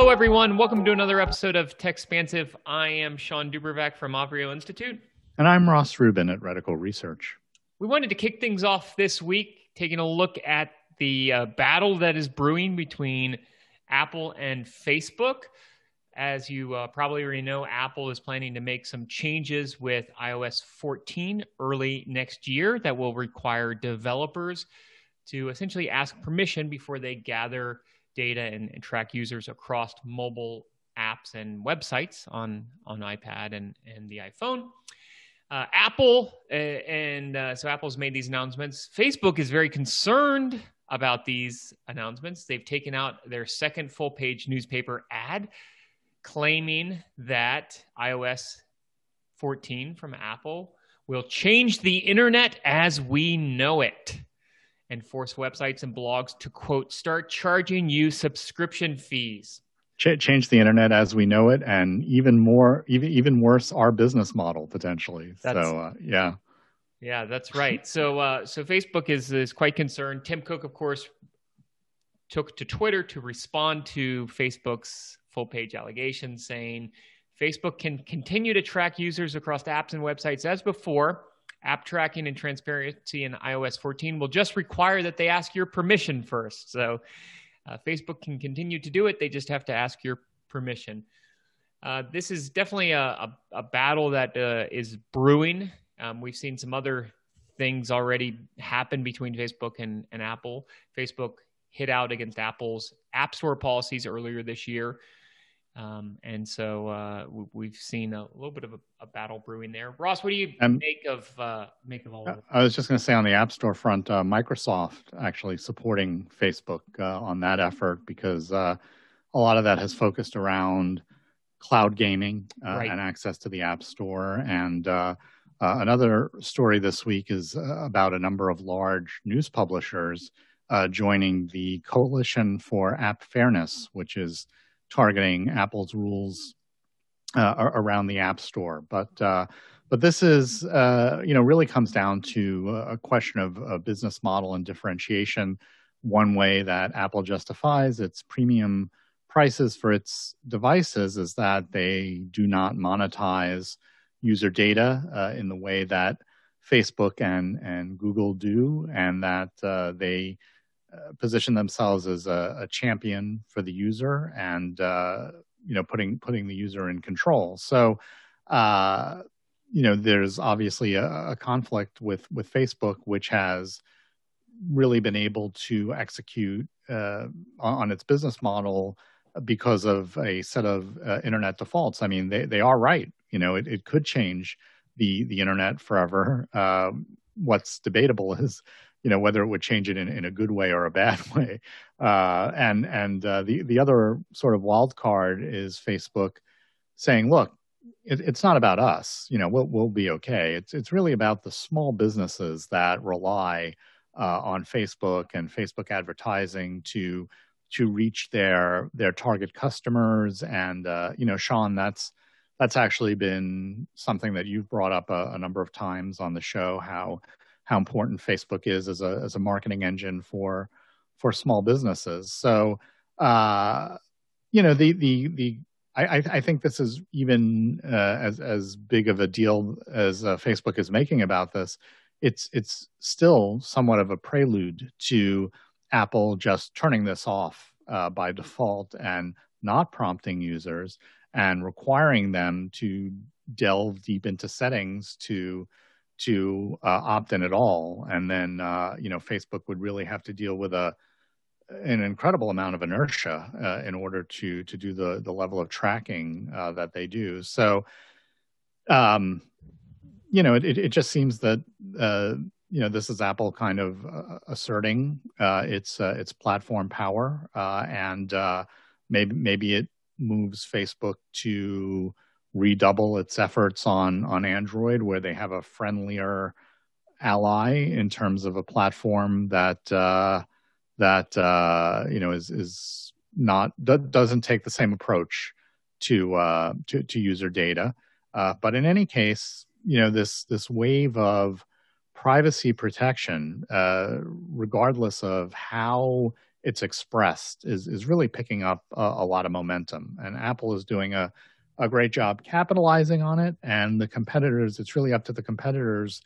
Hello, everyone. Welcome to another episode of Techspansive. I am Shawn DuBravac from Avrio Institute. And I'm Ross Rubin at Reticle Research. We wanted to kick things off this week, taking a look at the uh, battle that is brewing between Apple and Facebook. As you uh, probably already know, Apple is planning to make some changes with iOS 14 early next year that will require developers to essentially ask permission before they gather data and, and track users across mobile apps and websites on on iPad and and the iPhone. Uh, Apple uh, and uh, so Apple's made these announcements. Facebook is very concerned about these announcements. They've taken out their second full page newspaper ad, claiming that iOS 14 from Apple will change the internet as we know it and force websites and blogs to quote start charging you subscription fees. Ch- change the internet as we know it and even more even even worse our business model potentially. That's, so uh, yeah. Yeah that's right. So uh, so facebook is is quite concerned. Tim cook of course took to twitter to respond to facebook's full page allegations saying facebook can continue to track users across apps and websites as before app tracking and transparency in iOS 14 will just require that they ask your permission first. So uh, Facebook can continue to do it. They just have to ask your permission. Uh, this is definitely a, a, a battle that uh, is brewing. Um, we've seen some other things already happen between Facebook and, and Apple. Facebook hit out against Apple's App Store policies earlier this year. Um, and so uh, we've seen a little bit of a, a, battle brewing there. Ross, what do you um, make of uh, make of all of it? I was just going to say on the App Store front, uh, Microsoft actually supporting Facebook uh, on that effort because uh, a lot of that has focused around cloud gaming uh, right. and access to the App Store. And another story this week is about a number of large news publishers joining the Coalition for App Fairness, which is targeting Apple's rules uh, around the App Store. But uh, but this is uh, you know really comes down to a question of a business model and differentiation. One way that Apple justifies its premium prices for its devices is that they do not monetize user data uh, in the way that Facebook and and Google do, and that uh, they position themselves as a, a, champion for the user and uh, you know putting putting the user in control. So uh, you know there's obviously a, a, conflict with with Facebook, which has really been able to execute uh, on, on, its business model because of a set of uh, internet defaults. I mean, they they are right. You know, it, it could change the the internet forever. Um, what's debatable is you know whether it would change it in, in a good way or a bad way. Uh, and and uh, the the other sort of wild card is Facebook saying, look, it, it's not about us. You know, we'll we'll be okay. It's it's really about the small businesses that rely uh, on Facebook and Facebook advertising to to reach their their target customers. And uh, you know, Sean, that's that's actually been something that you've brought up a, a number of times on the show. How how important Facebook is as a as a marketing engine for for small businesses. So uh, you know the the the I, I think this is even uh, as as big of a deal as uh, Facebook is making about this. It's it's still somewhat of a prelude to Apple just turning this off uh, by default and not prompting users and requiring them to delve deep into settings to to uh, opt in at all, and then uh, you know Facebook would really have to deal with a an incredible amount of inertia uh, in order to to do the the level of tracking uh, that they do. So, um, you know, it it just seems that uh, you know this is Apple kind of uh, asserting its its platform power, and maybe maybe it moves Facebook to redouble its efforts on on Android, where they have a friendlier ally in terms of a platform that uh, that uh, you know is is not doesn't take the same approach to uh, to, to user data. Uh, but in any case, you know this this wave of privacy protection, uh, regardless of how it's expressed is is really picking up a, a lot of momentum, and Apple is doing a a great job capitalizing on it. And the competitors, it's really up to the competitors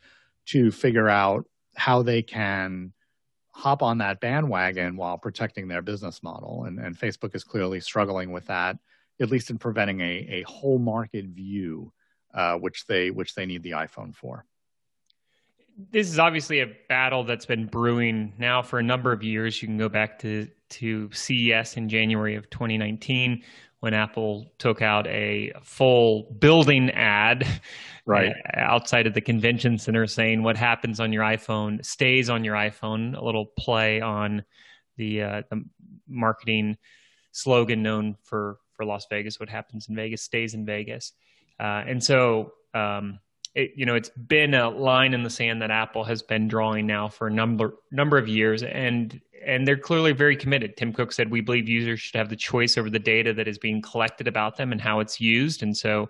to figure out how they can hop on that bandwagon while protecting their business model. And, and Facebook is clearly struggling with that, at least in preventing a, a whole market view, uh, which they which they need the iPhone for this is obviously a battle that's been brewing now for a number of years. You can go back to to CES in January of 2019 when Apple took out a full building ad right outside of the convention center saying what happens on your iPhone stays on your iPhone, a little play on the, uh, the marketing slogan known for for Las Vegas, what happens in Vegas stays in Vegas. Uh, and so um, it, you know, it's been a line in the sand that Apple has been drawing now for a number number of years, and and they're clearly very committed. Tim Cook said we believe users should have the choice over the data that is being collected about them and how it's used, and so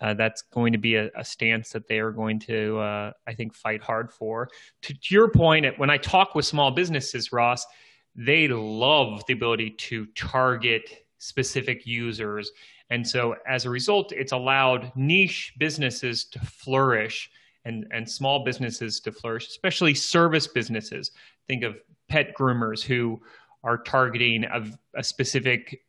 uh, that's going to be a, a, stance that they are going to, uh, I think, fight hard for. To, to your point, when I talk with small businesses, Ross, they love the ability to target specific users and so as a result, it's allowed niche businesses to flourish and, and small businesses to flourish, especially service businesses. Think of pet groomers who are targeting a, a specific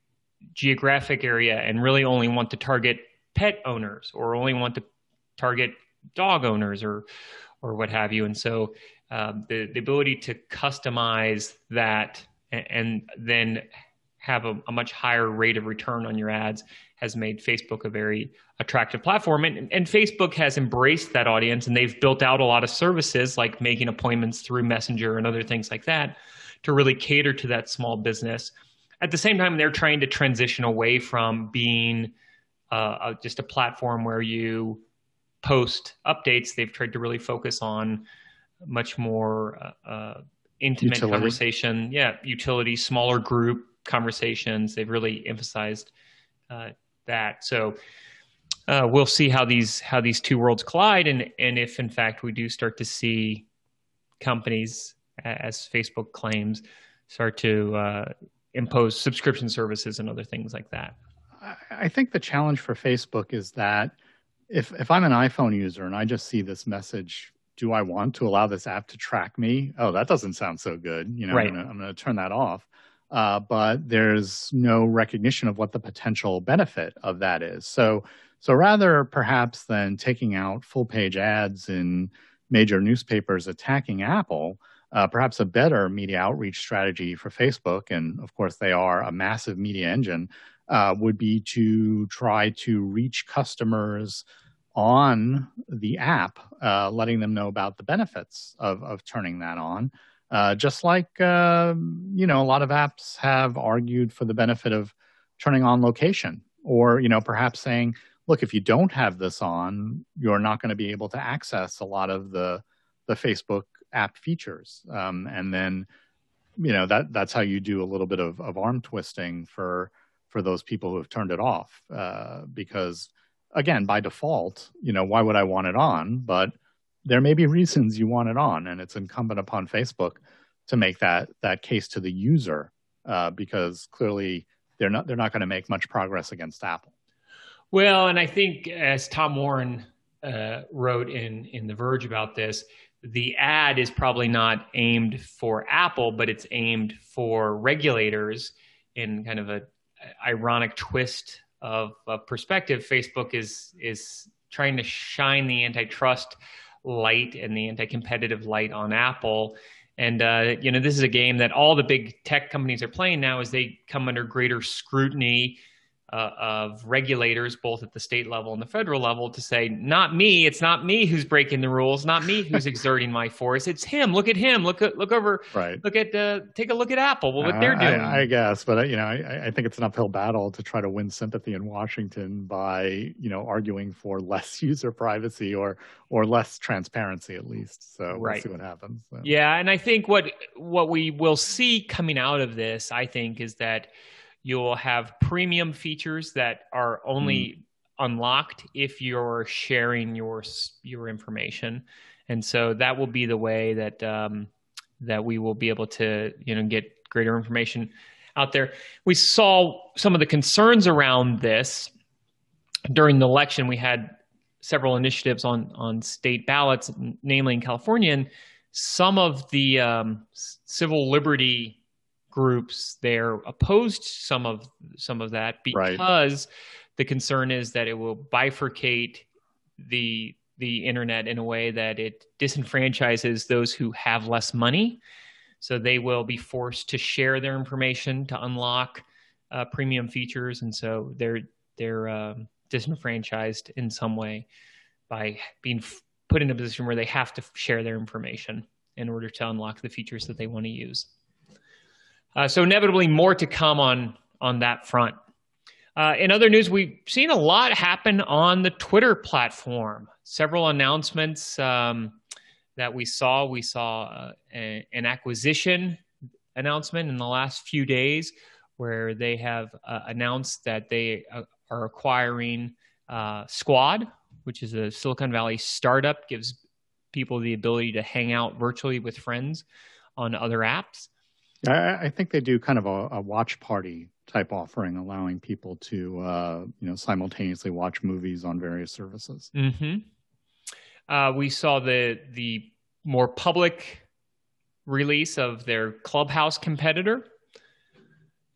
geographic area and really only want to target pet owners or only want to target dog owners or or what have you. And so um, the the ability to customize that and, and then have a, a, much higher rate of return on your ads has made Facebook a very attractive platform. And, and Facebook has embraced that audience and they've built out a lot of services like making appointments through Messenger and other things like that to really cater to that small business. At the same time, they're trying to transition away from being uh, just a platform where you post updates. They've tried to really focus on much more uh, uh, intimate utility. conversation. Yeah, utility, smaller group conversations. They've really emphasized uh, that. So uh, we'll see how these how these two worlds collide, and and if in fact we do start to see companies, as Facebook claims, start to uh, impose subscription services and other things like that. I think the challenge for Facebook is that if if I'm an iPhone user and I just see this message, do I want to allow this app to track me? Oh, that doesn't sound so good. You know, right. I'm going to turn that off uh, but there's no recognition of what the potential benefit of that is. So, so rather perhaps than taking out full page ads in major newspapers attacking Apple, uh, perhaps a better media outreach strategy for Facebook, and of course they are a massive media engine, uh, would be to try to reach customers on the app, uh, letting them know about the benefits of, of turning that on. Uh, just like uh, you know, a lot of apps have argued for the benefit of turning on location, or you know, perhaps saying, "Look, if you don't have this on, you're not going to be able to access a lot of the the Facebook app features." Um, and then, you know, that that's how you do a little bit of, of arm twisting for for those people who have turned it off, uh, because again, by default, you know, why would I want it on? But there may be reasons you want it on, and it's incumbent upon Facebook to make that that case to the user uh, because clearly they're not they're not going to make much progress against Apple. Well, and I think as Tom Warren uh, wrote in in The Verge about this, the ad is probably not aimed for Apple, but it's aimed for regulators in kind of a ironic twist of, of perspective. Facebook is is trying to shine the antitrust light and the anti-competitive light on Apple. And uh, you know, this is a game that all the big tech companies are playing now as they come under greater scrutiny uh, of regulators, both at the state level and the federal level, to say, "Not me. It's not me who's breaking the rules. Not me who's exerting my force. It's him. Look at him. Look at look over. Right. Look at uh, take a look at Apple. Well, what uh, they're doing. I, I, guess, but uh, you know, I, I think it's an uphill battle to try to win sympathy in Washington by you know arguing for less user privacy or or less transparency at least. So we'll right. see what happens. So. Yeah, and I think what what we will see coming out of this, I think, is that You'll have premium features that are only mm. unlocked if you're sharing your your information, and so that will be the way that um, that we will be able to you know get greater information out there. We saw some of the concerns around this during the election. We had several initiatives on on state ballots, namely in California, and some of the um, civil liberty groups there opposed some of some of that because right. the concern is that it will bifurcate the the internet in a way that it disenfranchises those who have less money. So they will be forced to share their information to unlock uh, premium features, and so they're they're um, disenfranchised in some way by being f- put in a position where they have to share their information in order to unlock the features that they want to use. Uh, so inevitably, more to come on on that front. Uh, in other news, we've seen a lot happen on the Twitter platform. Several announcements um, that we saw. We saw uh, a, an acquisition announcement in the last few days where they have uh, announced that they uh, are acquiring uh, Squad, which is a Silicon Valley startup, gives people the ability to hang out virtually with friends on other apps. I, I think they do kind of a, a, watch party type offering, allowing people to uh, you know simultaneously watch movies on various services. Mm-hmm. Uh, we saw the the more public release of their Clubhouse competitor,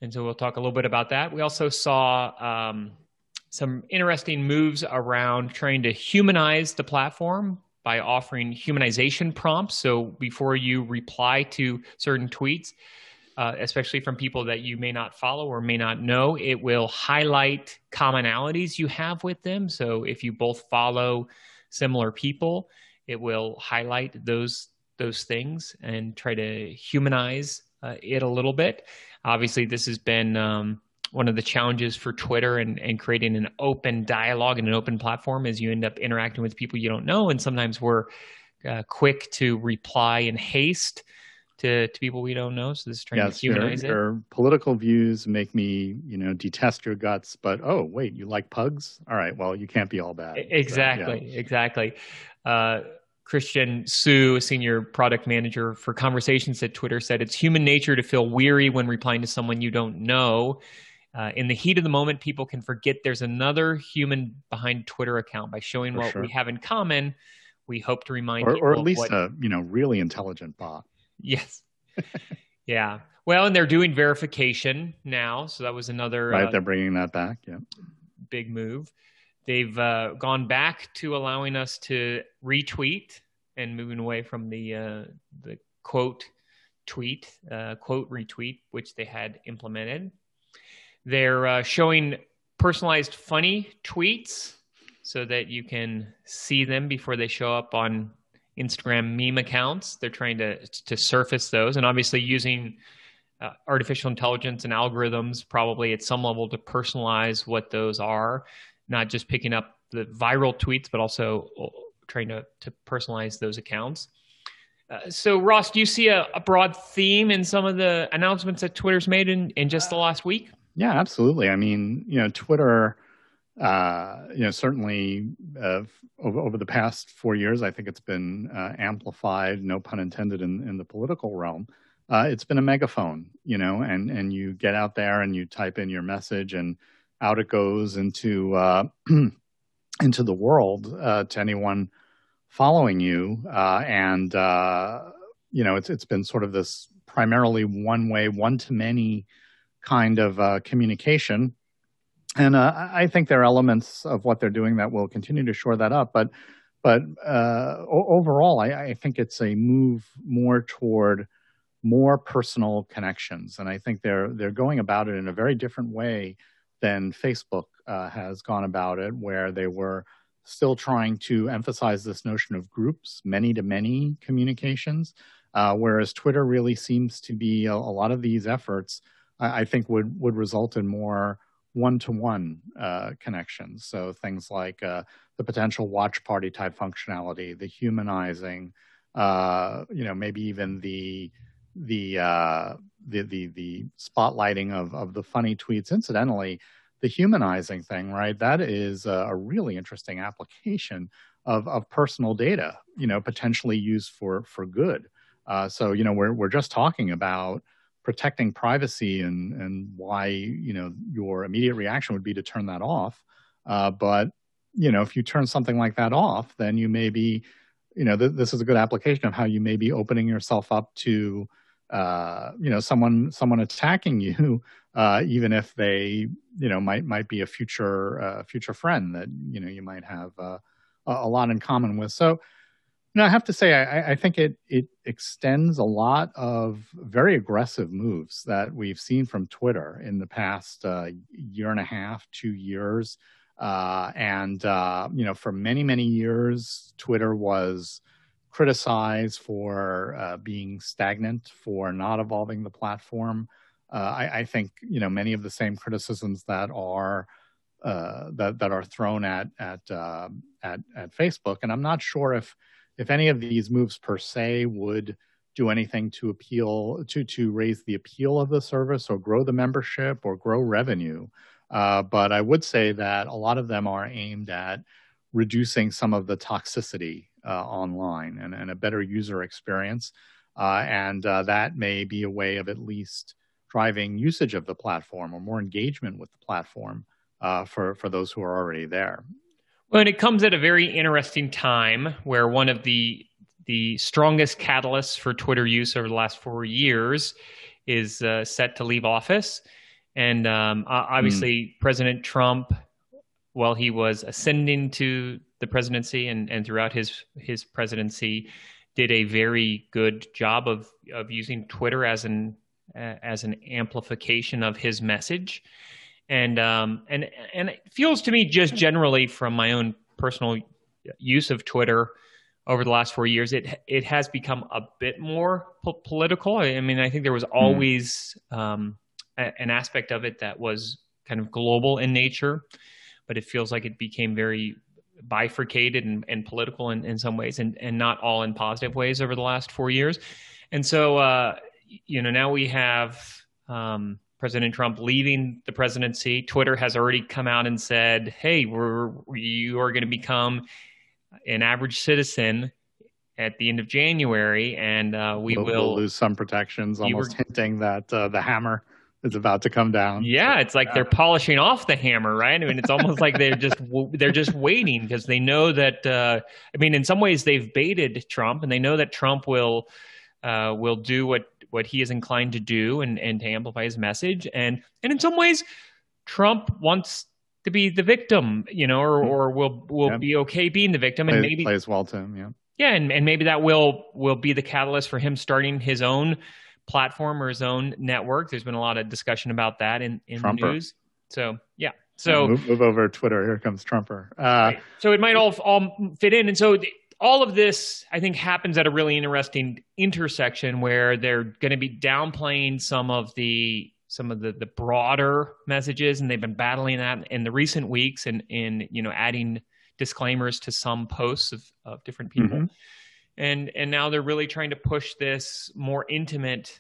and so we'll talk a little bit about that. We also saw um, some interesting moves around trying to humanize the platform by offering humanization prompts. So before you reply to certain tweets, uh, especially from people that you may not follow or may not know, it will highlight commonalities you have with them. So if you both follow similar people, it will highlight those those things and try to humanize uh, it a little bit. Obviously, this has been um, one of the challenges for Twitter and, and creating an open dialogue and an open platform is you end up interacting with people you don't know. And sometimes we're uh, quick to reply in haste to, to people we don't know. So this is trying yes, to humanize your, it. Political views make me, you know, detest your guts. But oh, wait, you like pugs? All right, well, you can't be all bad. Exactly, so, yeah. exactly. Uh, Christian Sue, a senior product manager for conversations at Twitter, said it's human nature to feel weary when replying to someone you don't know. Uh, in the heat of the moment, people can forget there's another human behind Twitter account. By showing For what sure. we have in common, we hope to remind or, or at least what, a you know really intelligent bot. Yes. yeah. Well, and they're doing verification now, so that was another right. Uh, they're bringing that back. Yeah. Big move. They've uh, gone back to allowing us to retweet and moving away from the uh, the quote tweet, uh, quote retweet, which they had implemented. They're uh, showing personalized funny tweets so that you can see them before they show up on Instagram meme accounts. They're trying to to surface those, and obviously using uh, artificial intelligence and algorithms probably at some level to personalize what those are, not just picking up the viral tweets, but also uh, trying to to personalize those accounts. Uh, so, Ross, do you see a, a, broad theme in some of the announcements that Twitter's made in, in just the last week? Yeah, absolutely. I mean, you know, Twitter, uh, you know, certainly uh, over, over, the past four years, I think it's been uh, amplified, no pun intended, in, in the political realm. Uh, it's been a megaphone, you know, and, and you get out there and you type in your message and out it goes into, uh, into the world uh, to anyone following you. Uh, and, uh, you know, it's, it's been sort of this primarily one way, one to many kind of uh, communication. And uh, I think there are elements of what they're doing that will continue to shore that up. But but uh, overall, I, I, think it's a move more toward more personal connections, and I think they're they're going about it in a very different way than Facebook uh, has gone about it, where they were still trying to emphasize this notion of groups, many to many communications, uh, whereas Twitter really seems to be a, a lot of these efforts I think would would result in more one-to-one uh, connections. So things like uh, the potential watch party type functionality, the humanizing, uh, you know, maybe even the the uh, the the the spotlighting of of the funny tweets. Incidentally, the humanizing thing, right? That is a really interesting application of of personal data, you know, potentially used for for good. Uh, so you know, we're we're just talking about protecting privacy and and why you know your immediate reaction would be to turn that off. Uh, but you know, if you turn something like that off, then you may be, you know, th- this is a good application of how you may be opening yourself up to, uh, you know, someone someone attacking you, uh, even if they, you know, might might be a future uh, future friend that you know you might have uh, a lot in common with. So no, I have to say, I, I, think it it extends a lot of very aggressive moves that we've seen from Twitter in the past uh, year and a half, two years, uh, and uh, you know, for many many years, Twitter was criticized for uh, being stagnant, for not evolving the platform. Uh, I, I, think you know many of the same criticisms that are uh, that that are thrown at at at at Facebook, and I'm not sure if if any of these moves per se would do anything to appeal to to raise the appeal of the service or grow the membership or grow revenue. Uh, but I would say that a lot of them are aimed at reducing some of the toxicity uh, online and, and, a better user experience. Uh, and uh, that may be a way of at least driving usage of the platform or more engagement with the platform uh, for, for those who are already there. Well, and it comes at a very interesting time where one of the the strongest catalysts for Twitter use over the last four years is uh, set to leave office, and um, obviously mm. President Trump, while he was ascending to the presidency and, and throughout his his presidency, did a very good job of of using Twitter as an uh, as an amplification of his message and um, and and it feels to me just generally from my own personal use of Twitter over the last four years, it it has become a bit more po- political. I mean, I think there was hmm. always mm. um, a, an aspect of it that was kind of global in nature, but it feels like it became very bifurcated and, and political in, in some ways, and and not all in positive ways over the last four years. And so, uh, you know, now we have. Um, President Trump leaving the presidency, Twitter has already come out and said, "Hey, we're you are going to become an average citizen at the end of January, and uh, we we'll, will we'll lose some protections." Almost were, hinting that uh, the hammer is about to come down. Yeah, it's like yeah. they're polishing off the hammer, right? I mean, it's almost like they're just they're just waiting because they know that. Uh, I mean, in some ways, they've baited Trump, and they know that Trump will uh, will do what what he is inclined to do and, and to amplify his message. And and in some ways, Trump wants to be the victim, you know, or, or will will yeah. be okay being the victim, and plays, maybe plays well to him, yeah. Yeah, and, and maybe that will will be the catalyst for him starting his own platform or his own network. There's been a lot of discussion about that in, in the news. So yeah. So move, move, over Twitter. Here comes Trumper. Uh, right. So it might all all fit in, and so all of this, I think, happens at a really interesting intersection where they're going to be downplaying some of the some of the, the broader messages, and they've been battling that in the recent weeks, and in you know adding disclaimers to some posts of, of different people, mm-hmm. and and now they're really trying to push this more intimate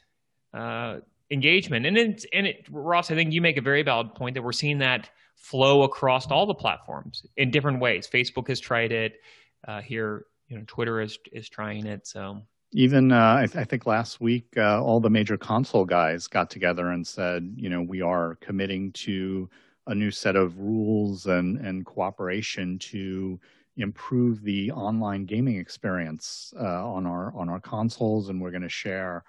uh, engagement, and it's and it Ross, I think you make a very valid point that we're seeing that flow across all the platforms in different ways. Facebook has tried it uh, here you know Twitter is is trying it. So even uh, I, th- I, think last week uh, all the major console guys got together and said, you know, we are committing to a new set of rules and and cooperation to improve the online gaming experience uh, on our on our consoles, and we're going to share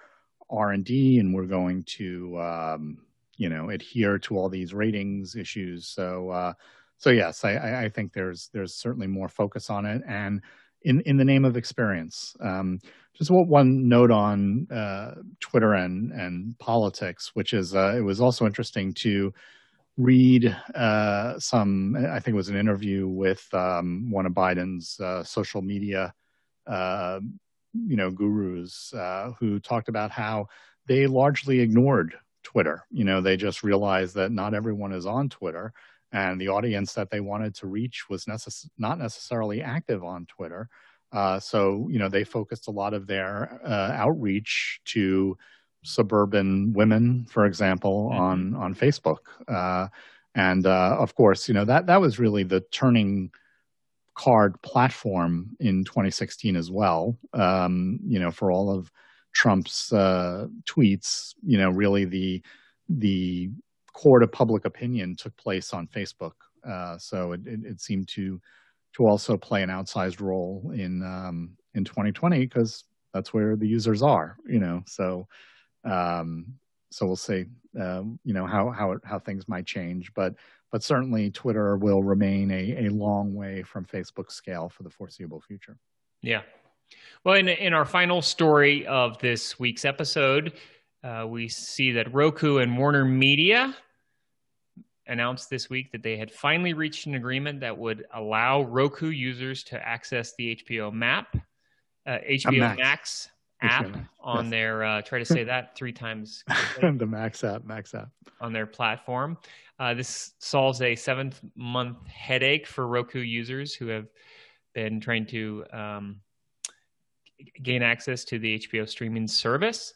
R and D, and we're going to um, you know adhere to all these ratings issues. So uh, so yes, I, I think there's there's certainly more focus on it and in, in the name of experience. Um, just one note on uh, Twitter and, and politics, which is uh, it was also interesting to read uh, some. I think it was an interview with um, one of Biden's uh, social media, uh, you know, gurus uh, who talked about how they largely ignored Twitter. You know, they just realized that not everyone is on Twitter and the audience that they wanted to reach was necess- not necessarily active on Twitter. Uh, so, you know, they focused a lot of their uh, outreach to suburban women, for example, mm-hmm. on on Facebook. Uh, and uh, of course, you know that that was really the turning card platform in 2016 as well. Um, you know, for all of Trump's uh, tweets, you know, really the the court of public opinion took place on Facebook. Uh, so it, it, it, seemed to to also play an outsized role in um, in 2020 because that's where the users are. You know, so um, so we'll see. Um, you know how how how things might change, but but certainly Twitter will remain a, a long way from Facebook scale for the foreseeable future. Yeah. Well, in, in our final story of this week's episode, uh, we see that Roku and Warner Media announced this week that they had finally reached an agreement that would allow Roku users to access the HBO map, uh, HBO Max. Max app on yes. their uh, try to say that three times the max app max app on their platform uh, this solves a seventh month headache for roku users who have been trying to um, gain access to the hbo streaming service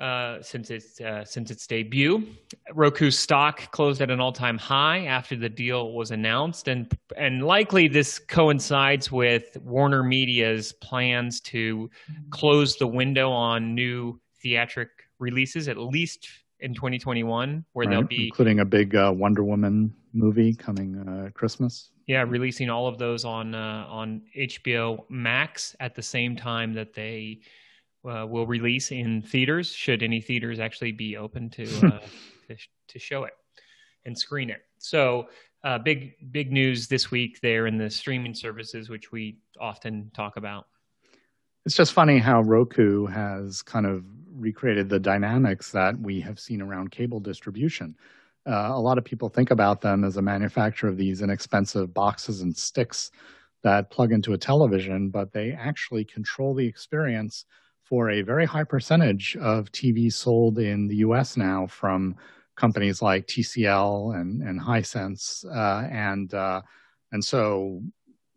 uh, since its uh, since its debut. Roku's stock closed at an all-time high after the deal was announced, and and likely this coincides with Warner Media's plans to close the window on new theatric releases, at least in 2021, where right, they'll be including a big uh, Wonder Woman movie coming uh, Christmas. Yeah, releasing all of those on uh, on HBO Max at the same time that they uh, will release in theaters. Should any theaters actually be open to uh, to, to, show it and screen it? So, uh, big big news this week there in the streaming services, which we often talk about. It's just funny how Roku has kind of recreated the dynamics that we have seen around cable distribution. Uh, a lot of people think about them as a manufacturer of these inexpensive boxes and sticks that plug into a television, but they actually control the experience for a very high percentage of TV sold in the US now from companies like TCL and, and Hisense. Uh, and, uh, and so,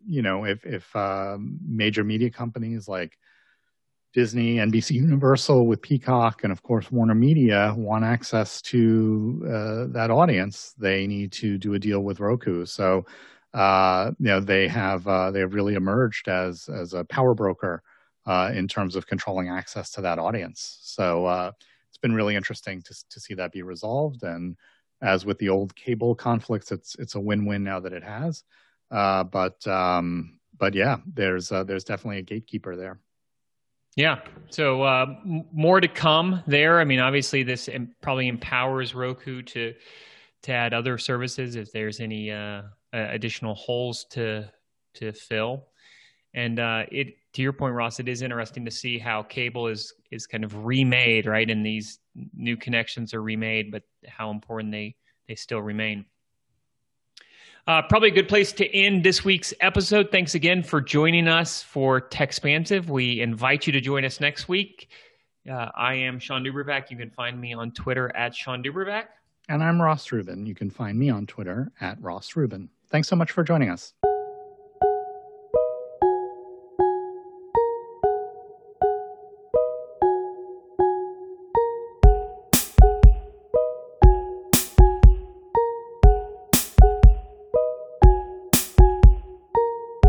you know, if, if uh, major media companies like Disney, NBC Universal with Peacock, and of course Warner Media want access to uh, that audience, they need to do a deal with Roku. So, uh, you know, they have uh, they have really emerged as as a power broker uh, in terms of controlling access to that audience. So uh, it's been really interesting to to see that be resolved. And as with the old cable conflicts, it's it's a win-win now that it has. Uh, but um, but yeah, there's uh, there's definitely a gatekeeper there. Yeah. So uh, more to come there. I mean, obviously, this probably empowers Roku to to add other services if there's any uh, additional holes to to fill. And uh, it, to your point, Ross, it is interesting to see how cable is is kind of remade, right? And these new connections are remade, but how important they they still remain. Uh, probably a good place to end this week's episode. Thanks again for joining us for Techspansive. We invite you to join us next week. Uh, I am Shawn DuBravac. You can find me on Twitter at Shawn DuBravac. And I'm Ross Rubin. You can find me on Twitter at Ross Rubin. Thanks so much for joining us.